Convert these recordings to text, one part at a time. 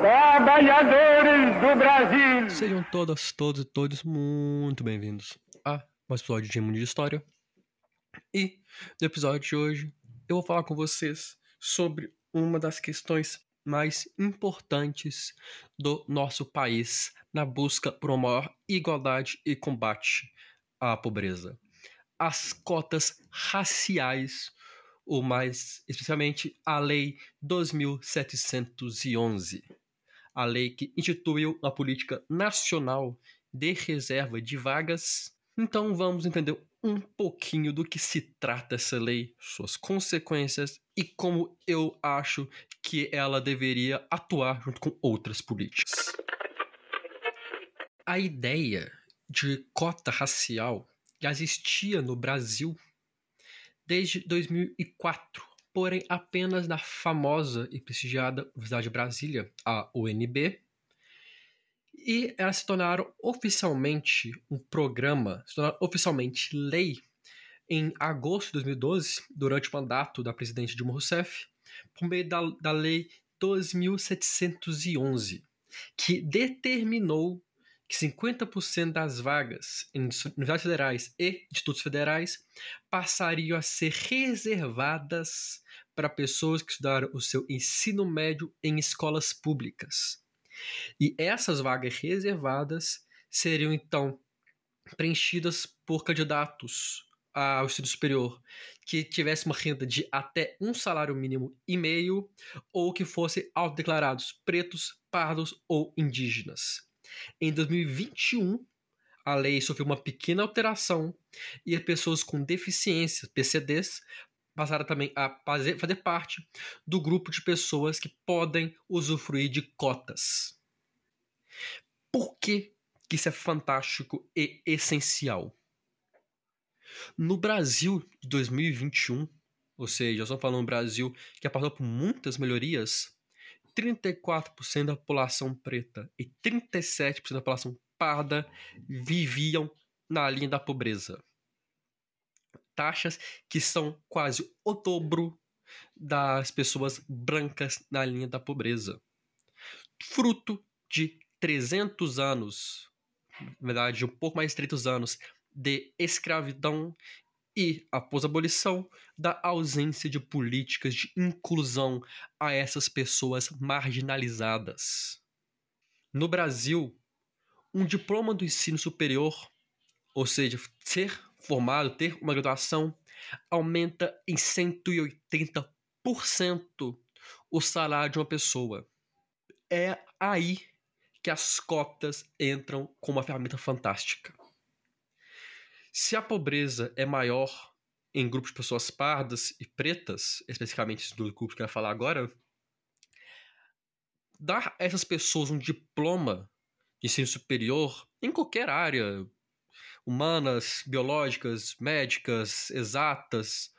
Trabalhadores do Brasil! Sejam todas, todos e todos muito bem-vindos a mais episódio de Mundo de História. E no episódio de hoje eu vou falar com vocês sobre uma das questões mais importantes do nosso país na busca por uma maior igualdade e combate à pobreza. As cotas raciais, ou mais especialmente a Lei 2711, a lei que instituiu a política nacional de reserva de vagas. Então vamos entender um pouquinho do que se trata essa lei, suas consequências e como eu acho que ela deveria atuar junto com outras políticas. A ideia de cota racial já existia no Brasil desde 2004, porém apenas na famosa e prestigiada Universidade de Brasília, a UNB, e elas se tornaram oficialmente um programa, se tornaram oficialmente lei em agosto de 2012, durante o mandato da presidente Dilma Rousseff, por meio da, da Lei 2711, que determinou que 50% das vagas em universidades federais e institutos federais passariam a ser reservadas para pessoas que estudaram o seu ensino médio em escolas públicas. E essas vagas reservadas seriam então preenchidas por candidatos ao ensino superior que tivesse uma renda de até um salário mínimo e meio ou que fossem autodeclarados pretos, pardos ou indígenas. Em 2021, a lei sofreu uma pequena alteração e as pessoas com deficiência, PCDs, passaram também a fazer, fazer parte do grupo de pessoas que podem usufruir de cotas. Por que, que isso é fantástico e essencial? No Brasil de 2021, ou seja, estamos falando um Brasil que passou por muitas melhorias, 34% da população preta e 37% da população parda viviam na linha da pobreza taxas que são quase o dobro das pessoas brancas na linha da pobreza. Fruto de 300 anos, na verdade, um pouco mais de 300 anos de escravidão e, após a abolição, da ausência de políticas de inclusão a essas pessoas marginalizadas. No Brasil, um diploma do ensino superior, ou seja, ser formado, ter uma graduação, aumenta em 180% o salário de uma pessoa. É aí que as cotas entram como uma ferramenta fantástica. Se a pobreza é maior em grupos de pessoas pardas e pretas, especificamente do grupo que eu quero falar agora, dar a essas pessoas um diploma de ensino superior em qualquer área, humanas, biológicas, médicas, exatas,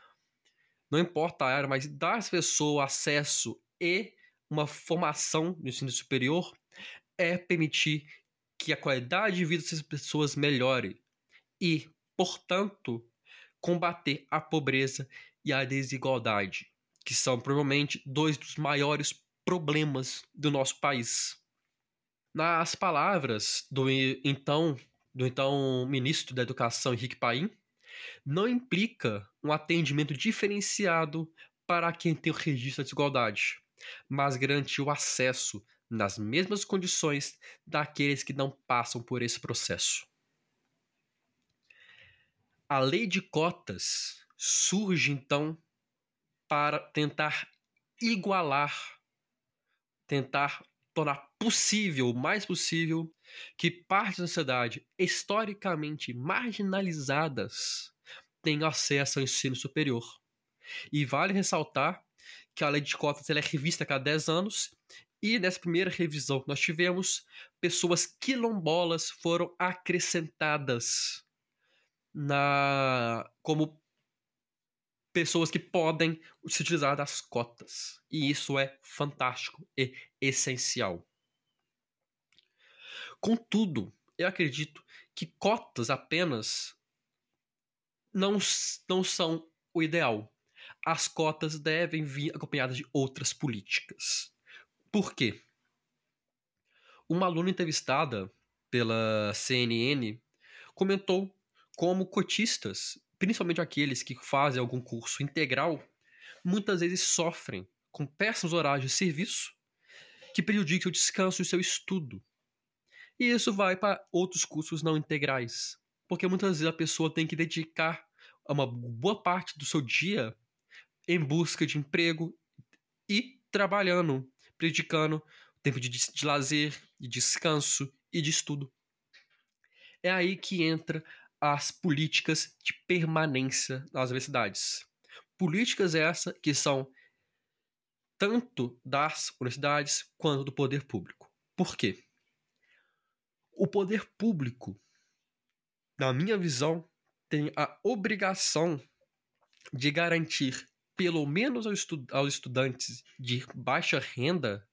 não importa a área, mas dar às pessoas acesso e uma formação no ensino superior é permitir que a qualidade de vida dessas pessoas melhore. E, portanto, combater a pobreza e a desigualdade, que são provavelmente dois dos maiores problemas do nosso país. Nas palavras do então do então ministro da Educação Henrique Paim, não implica um atendimento diferenciado para quem tem o registro da desigualdade, mas garante o acesso nas mesmas condições daqueles que não passam por esse processo. A lei de cotas surge então para tentar igualar, tentar tornar possível, o mais possível, que partes da sociedade historicamente marginalizadas tenham acesso ao ensino superior. E vale ressaltar que a lei de cotas é revista a cada 10 anos e nessa primeira revisão que nós tivemos, pessoas quilombolas foram acrescentadas na como pessoas que podem se utilizar das cotas. E isso é fantástico e essencial. Contudo, eu acredito que cotas apenas não, não são o ideal. As cotas devem vir acompanhadas de outras políticas. Por quê? uma aluna entrevistada pela CNN comentou como cotistas, principalmente aqueles que fazem algum curso integral, muitas vezes sofrem com péssimos horários de serviço que prejudicam o descanso e o seu estudo. E isso vai para outros cursos não integrais, porque muitas vezes a pessoa tem que dedicar uma boa parte do seu dia em busca de emprego e trabalhando, predicando tempo de, de lazer, de descanso e de estudo. É aí que entra as políticas de permanência nas universidades. Políticas essas que são tanto das universidades quanto do poder público. Por quê? O poder público, na minha visão, tem a obrigação de garantir, pelo menos aos, estu aos estudantes de baixa renda,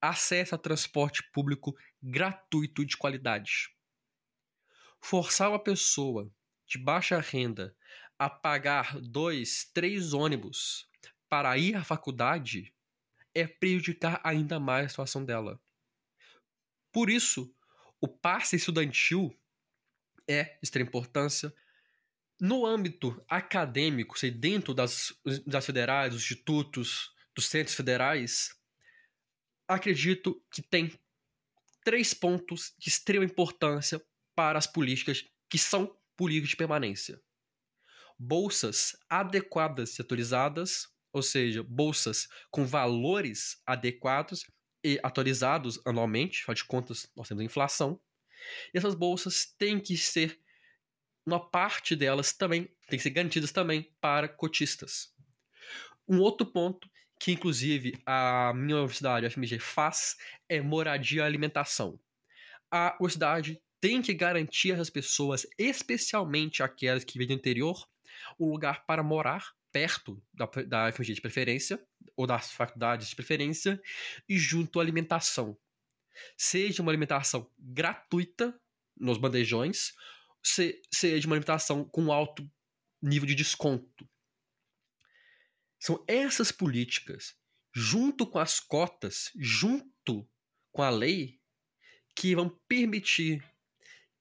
acesso a transporte público gratuito de qualidade. Forçar uma pessoa de baixa renda a pagar dois, três ônibus para ir à faculdade é prejudicar ainda mais a situação dela. Por isso, o passe estudantil é de extrema importância. No âmbito acadêmico, sei, dentro das, das federais, dos institutos, dos centros federais, acredito que tem três pontos de extrema importância para as políticas que são políticas de permanência. Bolsas adequadas e atualizadas, ou seja, bolsas com valores adequados e atualizados anualmente, afinal de contas, nós temos inflação. E essas bolsas têm que ser, uma parte delas também, tem que ser garantidas também para cotistas. Um outro ponto que inclusive a minha universidade, a FMG, faz é moradia e alimentação. A universidade tem que garantir às pessoas, especialmente aquelas que vêm do interior, um lugar para morar perto da, da FMG de preferência, ou das faculdades de preferência, e junto à alimentação. Seja uma alimentação gratuita nos bandejões, seja uma alimentação com alto nível de desconto. São essas políticas, junto com as cotas, junto com a lei, que vão permitir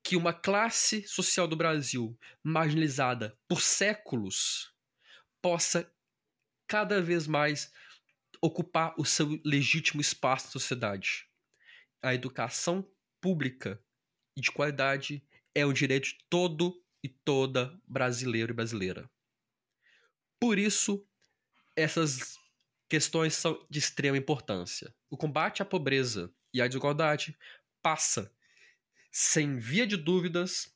que uma classe social do Brasil marginalizada por séculos possa cada vez mais ocupar o seu legítimo espaço na sociedade. A educação pública e de qualidade é um direito de todo e toda brasileiro e brasileira. Por isso, essas questões são de extrema importância. O combate à pobreza e à desigualdade passa, sem via de dúvidas,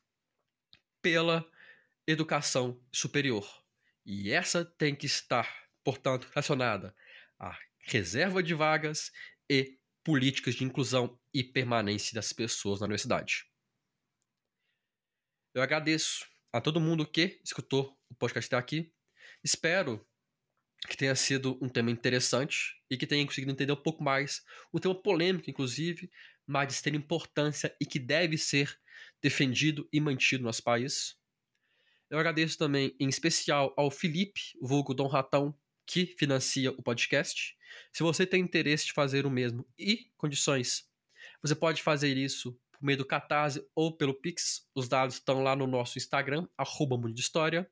pela educação superior. E essa tem que estar, portanto, relacionada à reserva de vagas e políticas de inclusão e permanência das pessoas na universidade. Eu agradeço a todo mundo que escutou o podcast até aqui. Espero que tenha sido um tema interessante e que tenha conseguido entender um pouco mais. Um tema polêmico, inclusive, mas de extrema importância e que deve ser defendido e mantido no nosso país. Eu agradeço também, em especial, ao Felipe, vulgo Dom Ratão, que financia o podcast. Se você tem interesse de fazer o mesmo e condições, você pode fazer isso por meio do Catarse ou pelo Pix. Os dados estão lá no nosso Instagram, arroba Mundo de História.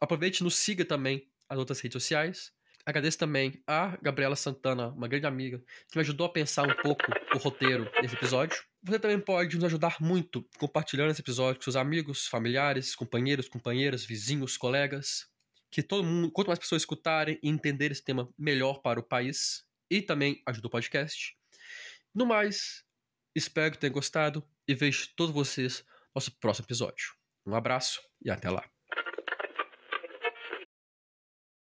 Aproveite e nos siga também as outras redes sociais. Agradeço também a Gabriela Santana, uma grande amiga, que me ajudou a pensar um pouco o roteiro desse episódio. Você também pode nos ajudar muito compartilhando esse episódio com seus amigos, familiares, companheiros, companheiras, vizinhos, colegas. Que todo mundo, quanto mais pessoas escutarem e entenderem esse tema melhor para o país e também ajuda o podcast. No mais, espero que tenham gostado e vejo todos vocês no nosso próximo episódio. Um abraço e até lá.